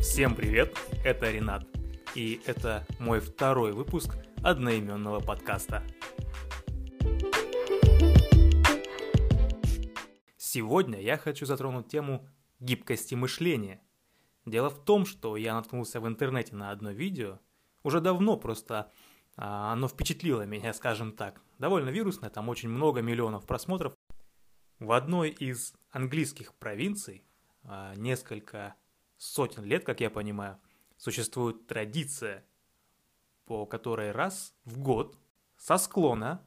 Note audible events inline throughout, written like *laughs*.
Всем привет, это Ренат, и это мой второй выпуск одноименного подкаста. Сегодня я хочу затронуть тему гибкости мышления. Дело в том, что я наткнулся в интернете на одно видео, уже давно просто а, оно впечатлило меня, скажем так. Довольно вирусное, там очень много миллионов просмотров. В одной из английских провинций а, несколько сотен лет, как я понимаю, существует традиция, по которой раз в год со склона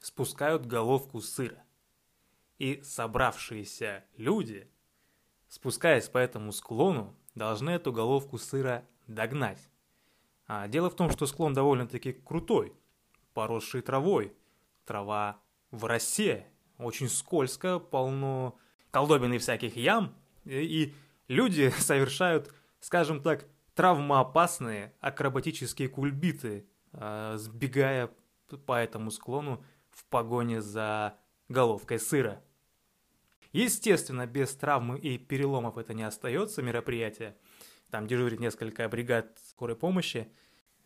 спускают головку сыра. И собравшиеся люди, спускаясь по этому склону, должны эту головку сыра догнать. А дело в том, что склон довольно-таки крутой, поросший травой. Трава в росе, очень скользко, полно колдобин и всяких ям. И люди *laughs* совершают, скажем так, травмоопасные акробатические кульбиты, а, сбегая по этому склону в погоне за головкой сыра. Естественно, без травмы и переломов это не остается мероприятие. Там дежурит несколько бригад скорой помощи.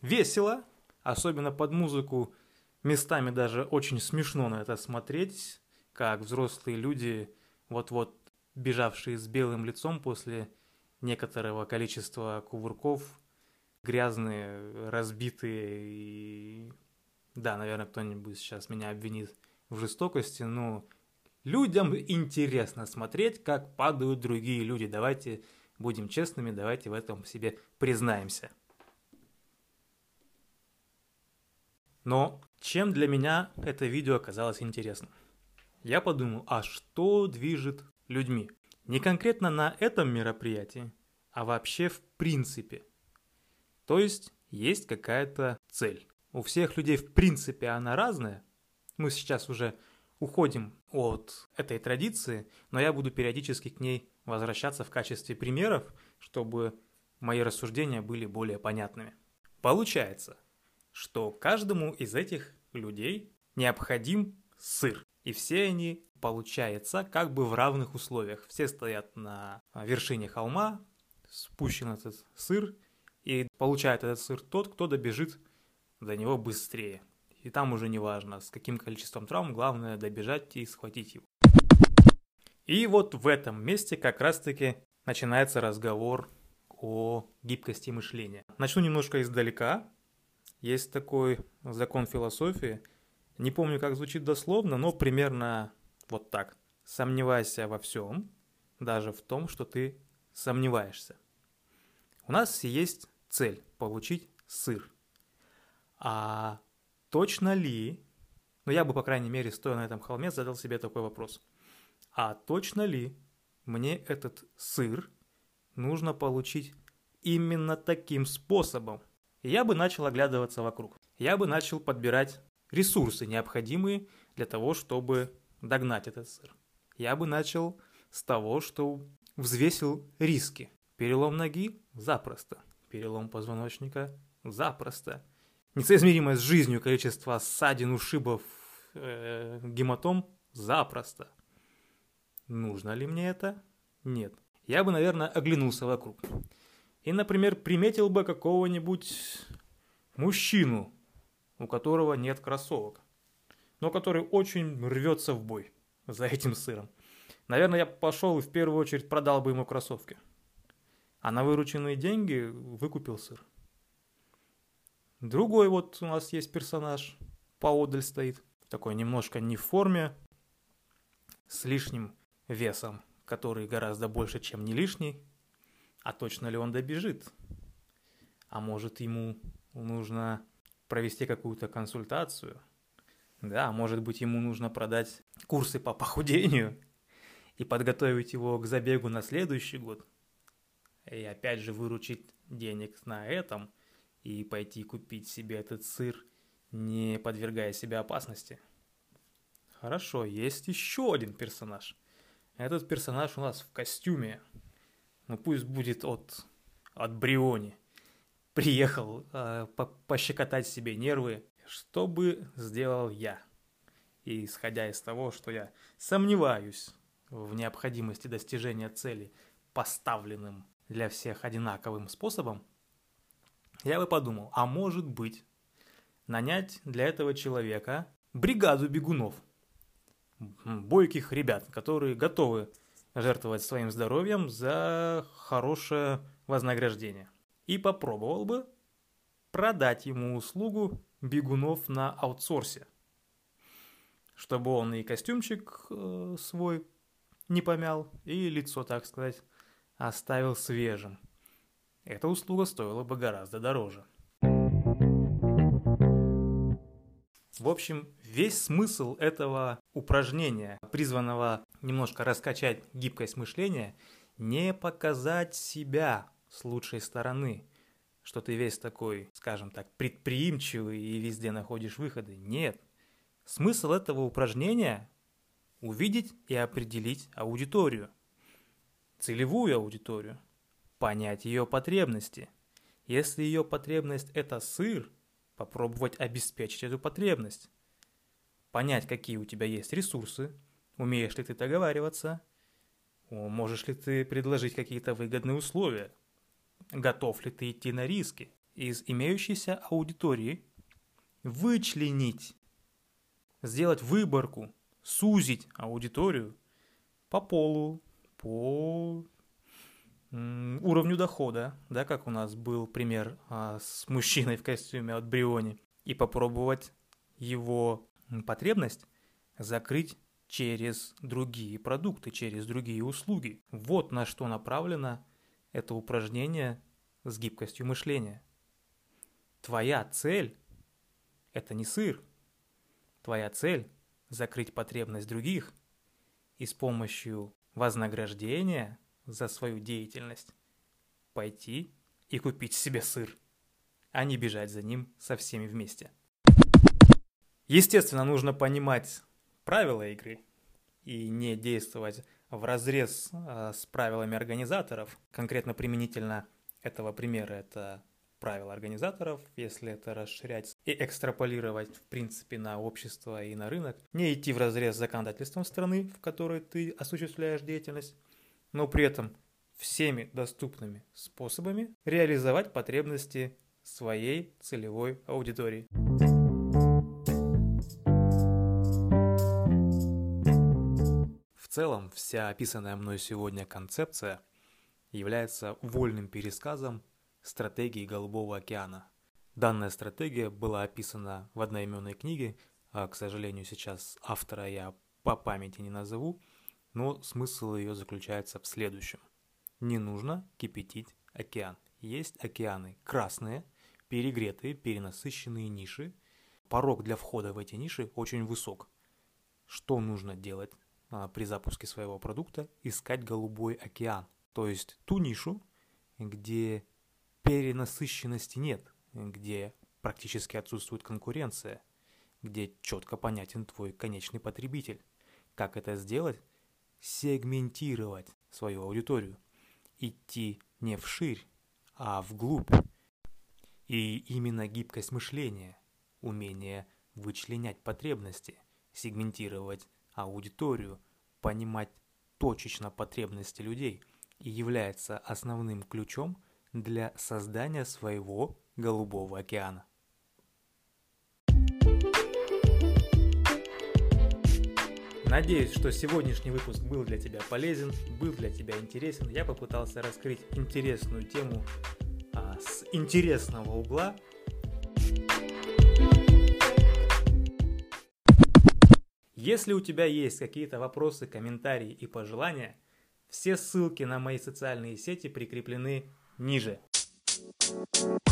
Весело, особенно под музыку. Местами даже очень смешно на это смотреть, как взрослые люди вот-вот бежавшие с белым лицом после некоторого количества кувырков, грязные, разбитые и... Да, наверное, кто-нибудь сейчас меня обвинит в жестокости, но людям интересно смотреть, как падают другие люди. Давайте будем честными, давайте в этом себе признаемся. Но чем для меня это видео оказалось интересным? Я подумал, а что движет людьми. Не конкретно на этом мероприятии, а вообще в принципе. То есть есть какая-то цель. У всех людей в принципе она разная. Мы сейчас уже уходим от этой традиции, но я буду периодически к ней возвращаться в качестве примеров, чтобы мои рассуждения были более понятными. Получается, что каждому из этих людей необходим сыр. И все они получается как бы в равных условиях. Все стоят на вершине холма, спущен этот сыр, и получает этот сыр тот, кто добежит до него быстрее. И там уже не важно, с каким количеством травм, главное добежать и схватить его. И вот в этом месте как раз-таки начинается разговор о гибкости мышления. Начну немножко издалека. Есть такой закон философии. Не помню, как звучит дословно, но примерно вот так. Сомневайся во всем, даже в том, что ты сомневаешься. У нас есть цель – получить сыр. А точно ли, ну я бы, по крайней мере, стоя на этом холме, задал себе такой вопрос. А точно ли мне этот сыр нужно получить именно таким способом? я бы начал оглядываться вокруг. Я бы начал подбирать ресурсы, необходимые для того, чтобы догнать этот сыр. Я бы начал с того, что взвесил риски. Перелом ноги – запросто. Перелом позвоночника – запросто. Несоизмеримое с жизнью количество ссадин, ушибов, э, гематом – запросто. Нужно ли мне это? Нет. Я бы, наверное, оглянулся вокруг. И, например, приметил бы какого-нибудь мужчину, у которого нет кроссовок но который очень рвется в бой за этим сыром. Наверное, я пошел и в первую очередь продал бы ему кроссовки. А на вырученные деньги выкупил сыр. Другой вот у нас есть персонаж, поодаль стоит, такой немножко не в форме, с лишним весом, который гораздо больше, чем не лишний. А точно ли он добежит? А может ему нужно провести какую-то консультацию – да, может быть, ему нужно продать курсы по похудению и подготовить его к забегу на следующий год. И опять же выручить денег на этом и пойти купить себе этот сыр, не подвергая себя опасности. Хорошо, есть еще один персонаж. Этот персонаж у нас в костюме. Ну пусть будет от, от Бриони. Приехал э, по пощекотать себе нервы что бы сделал я? И исходя из того, что я сомневаюсь в необходимости достижения цели поставленным для всех одинаковым способом, я бы подумал, а может быть, нанять для этого человека бригаду бегунов, бойких ребят, которые готовы жертвовать своим здоровьем за хорошее вознаграждение. И попробовал бы продать ему услугу бегунов на аутсорсе, чтобы он и костюмчик э, свой не помял, и лицо, так сказать, оставил свежим. Эта услуга стоила бы гораздо дороже. В общем, весь смысл этого упражнения, призванного немножко раскачать гибкость мышления, не показать себя с лучшей стороны, что ты весь такой, скажем так, предприимчивый и везде находишь выходы. Нет. Смысл этого упражнения – увидеть и определить аудиторию, целевую аудиторию, понять ее потребности. Если ее потребность – это сыр, попробовать обеспечить эту потребность. Понять, какие у тебя есть ресурсы, умеешь ли ты договариваться, можешь ли ты предложить какие-то выгодные условия, готов ли ты идти на риски из имеющейся аудитории, вычленить, сделать выборку, сузить аудиторию по полу, по уровню дохода, да, как у нас был пример а, с мужчиной в костюме от Бриони, и попробовать его потребность закрыть через другие продукты, через другие услуги. Вот на что направлено это упражнение с гибкостью мышления. Твоя цель – это не сыр. Твоя цель – закрыть потребность других и с помощью вознаграждения – за свою деятельность. Пойти и купить себе сыр, а не бежать за ним со всеми вместе. Естественно, нужно понимать правила игры и не действовать в разрез э, с правилами организаторов. Конкретно применительно этого примера это правила организаторов, если это расширять и экстраполировать, в принципе, на общество и на рынок. Не идти в разрез с законодательством страны, в которой ты осуществляешь деятельность, но при этом всеми доступными способами реализовать потребности своей целевой аудитории. Целом, вся описанная мной сегодня концепция является вольным пересказом стратегии Голубого океана. Данная стратегия была описана в одноименной книге, а, к сожалению, сейчас автора я по памяти не назову, но смысл ее заключается в следующем. Не нужно кипятить океан. Есть океаны красные, перегретые, перенасыщенные ниши. Порог для входа в эти ниши очень высок. Что нужно делать при запуске своего продукта? Искать голубой океан. То есть ту нишу, где перенасыщенности нет, где практически отсутствует конкуренция, где четко понятен твой конечный потребитель. Как это сделать? сегментировать свою аудиторию, идти не вширь, а вглубь. И именно гибкость мышления, умение вычленять потребности, сегментировать аудиторию, понимать точечно потребности людей и является основным ключом для создания своего голубого океана. Надеюсь, что сегодняшний выпуск был для тебя полезен, был для тебя интересен. Я попытался раскрыть интересную тему а, с интересного угла. Если у тебя есть какие-то вопросы, комментарии и пожелания, все ссылки на мои социальные сети прикреплены ниже. Thank you